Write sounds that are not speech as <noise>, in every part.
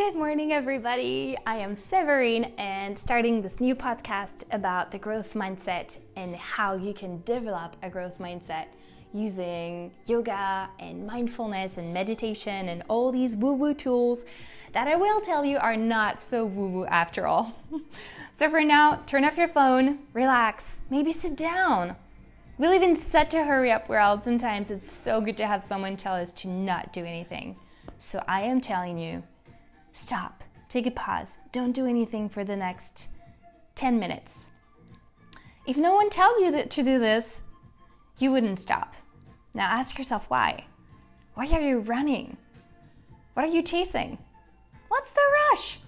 Good morning, everybody. I am Severine and starting this new podcast about the growth mindset and how you can develop a growth mindset using yoga and mindfulness and meditation and all these woo woo tools that I will tell you are not so woo woo after all. <laughs> so, for now, turn off your phone, relax, maybe sit down. We live in such a hurry up world. Sometimes it's so good to have someone tell us to not do anything. So, I am telling you stop, take a pause, don't do anything for the next 10 minutes. If no one tells you to do this, you wouldn't stop. Now ask yourself why. Why are you running? What are you chasing? What's the rush?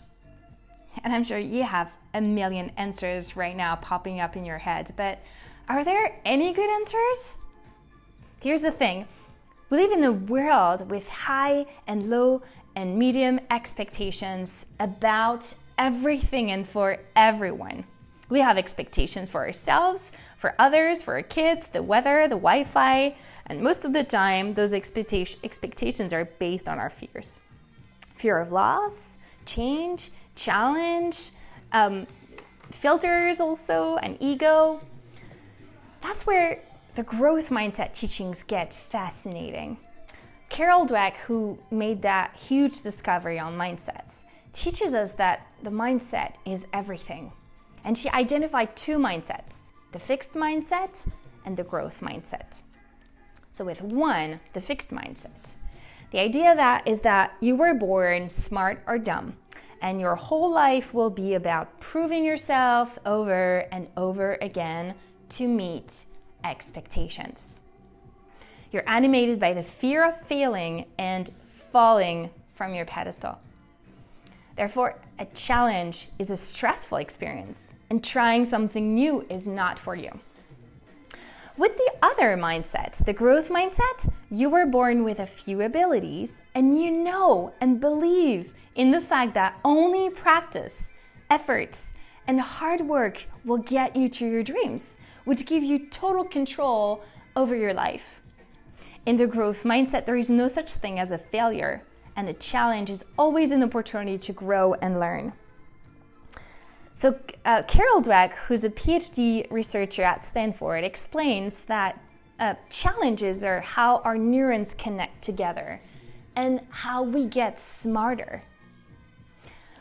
And I'm sure you have a million answers right now popping up in your head, but are there any good answers? Here's the thing we live in a world with high and low and medium expectations about everything and for everyone. We have expectations for ourselves, for others, for our kids, the weather, the Wi Fi, and most of the time, those expectations are based on our fears fear of loss, change, challenge, um, filters also, and ego. That's where the growth mindset teachings get fascinating. Carol Dweck, who made that huge discovery on mindsets, teaches us that the mindset is everything. And she identified two mindsets the fixed mindset and the growth mindset. So, with one, the fixed mindset, the idea that is that you were born smart or dumb, and your whole life will be about proving yourself over and over again to meet expectations. You're animated by the fear of failing and falling from your pedestal. Therefore, a challenge is a stressful experience, and trying something new is not for you. With the other mindset, the growth mindset, you were born with a few abilities, and you know and believe in the fact that only practice, efforts, and hard work will get you to your dreams, which give you total control over your life. In the growth mindset, there is no such thing as a failure, and a challenge is always an opportunity to grow and learn. So, uh, Carol Dweck, who's a PhD researcher at Stanford, explains that uh, challenges are how our neurons connect together and how we get smarter.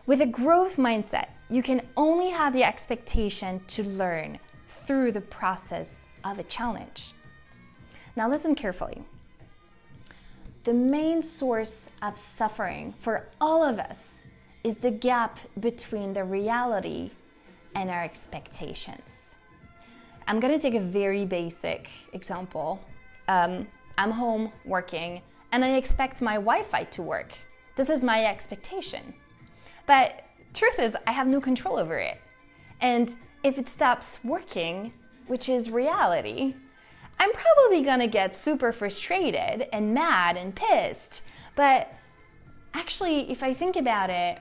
With a growth mindset, you can only have the expectation to learn through the process of a challenge. Now, listen carefully. The main source of suffering for all of us is the gap between the reality and our expectations. I'm gonna take a very basic example. Um, I'm home working and I expect my Wi Fi to work. This is my expectation. But truth is, I have no control over it. And if it stops working, which is reality, I'm probably gonna get super frustrated and mad and pissed. But actually, if I think about it,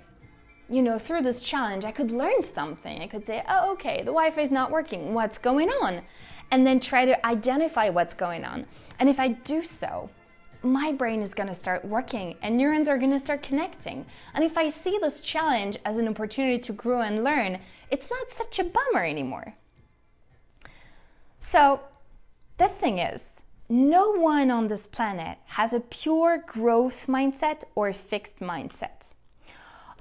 you know, through this challenge, I could learn something. I could say, oh, okay, the Wi Fi is not working. What's going on? And then try to identify what's going on. And if I do so, my brain is going to start working and neurons are going to start connecting. And if I see this challenge as an opportunity to grow and learn, it's not such a bummer anymore. So, the thing is, no one on this planet has a pure growth mindset or a fixed mindset.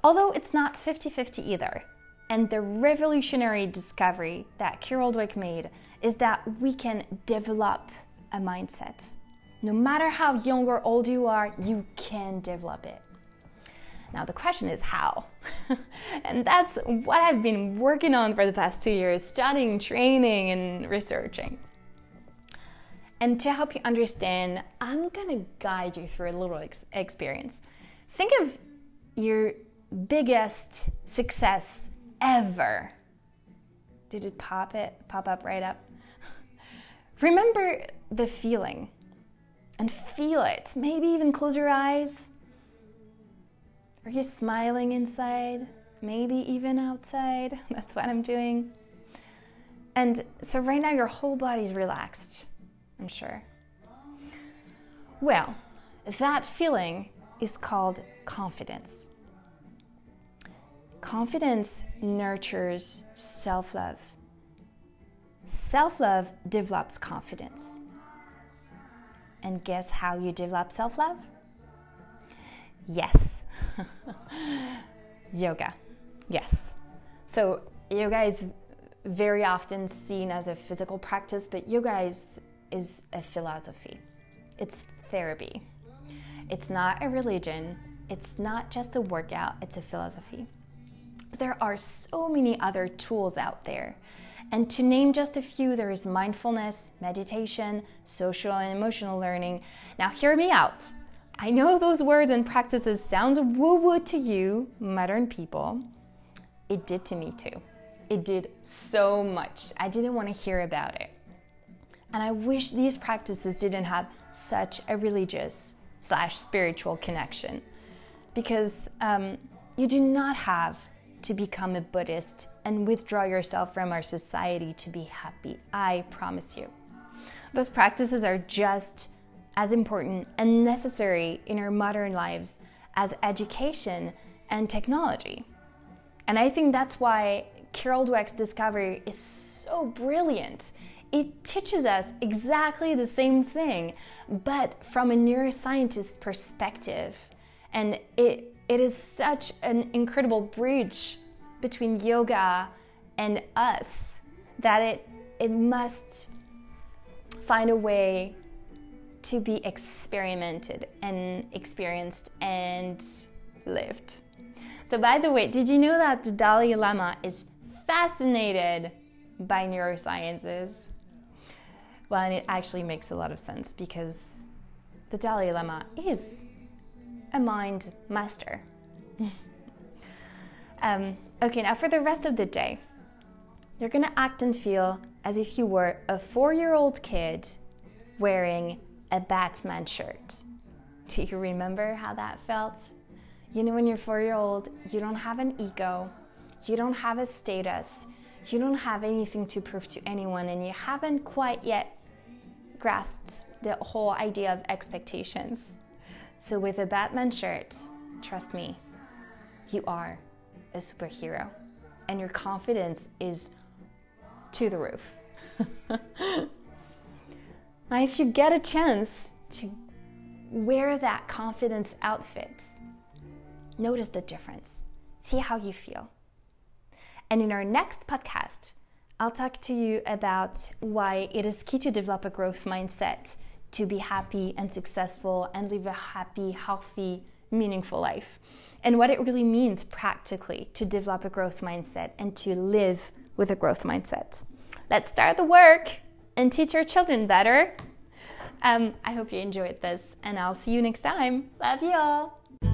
Although it's not 50 50 either. And the revolutionary discovery that Carol Dweck made is that we can develop a mindset. No matter how young or old you are, you can develop it. Now, the question is how? <laughs> and that's what I've been working on for the past two years studying, training, and researching. And to help you understand, I'm gonna guide you through a little ex- experience. Think of your biggest success ever. Did it pop it pop up right up? <laughs> Remember the feeling and feel it. Maybe even close your eyes. Are you smiling inside? Maybe even outside. <laughs> That's what I'm doing. And so right now your whole body's relaxed. I'm sure. Well, that feeling is called confidence. confidence nurtures self love. Self love develops confidence. And guess how you develop self love? Yes. <laughs> yoga. Yes. So, yoga is very often seen as a physical practice, but yoga is, is a philosophy. It's therapy. It's not a religion. It's not just a workout, it's a philosophy. There are so many other tools out there. And to name just a few, there is mindfulness, meditation, social and emotional learning. Now, hear me out. I know those words and practices sounds woo-woo to you, modern people. It did to me too. It did so much. I didn't want to hear about it. And I wish these practices didn't have such a religious slash spiritual connection because um, you do not have to become a Buddhist and withdraw yourself from our society to be happy. I promise you. Those practices are just as important and necessary in our modern lives as education and technology. And I think that's why Carol Dweck's discovery is so brilliant. It teaches us exactly the same thing, but from a neuroscientist perspective. And it, it is such an incredible bridge between yoga and us that it, it must find a way to be experimented and experienced and lived. So, by the way, did you know that the Dalai Lama is fascinated by neurosciences? Well, and it actually makes a lot of sense because the Dalai Lama is a mind master. <laughs> um, okay, now for the rest of the day, you're gonna act and feel as if you were a four year old kid wearing a Batman shirt. <laughs> Do you remember how that felt? You know, when you're four year old, you don't have an ego, you don't have a status, you don't have anything to prove to anyone, and you haven't quite yet grasped the whole idea of expectations. So, with a Batman shirt, trust me, you are a superhero, and your confidence is to the roof. <laughs> now, if you get a chance to wear that confidence outfit, notice the difference, see how you feel. And in our next podcast, I'll talk to you about why it is key to develop a growth mindset to be happy and successful and live a happy, healthy, meaningful life. And what it really means practically to develop a growth mindset and to live with a growth mindset. Let's start the work and teach our children better. Um, I hope you enjoyed this, and I'll see you next time. Love you all.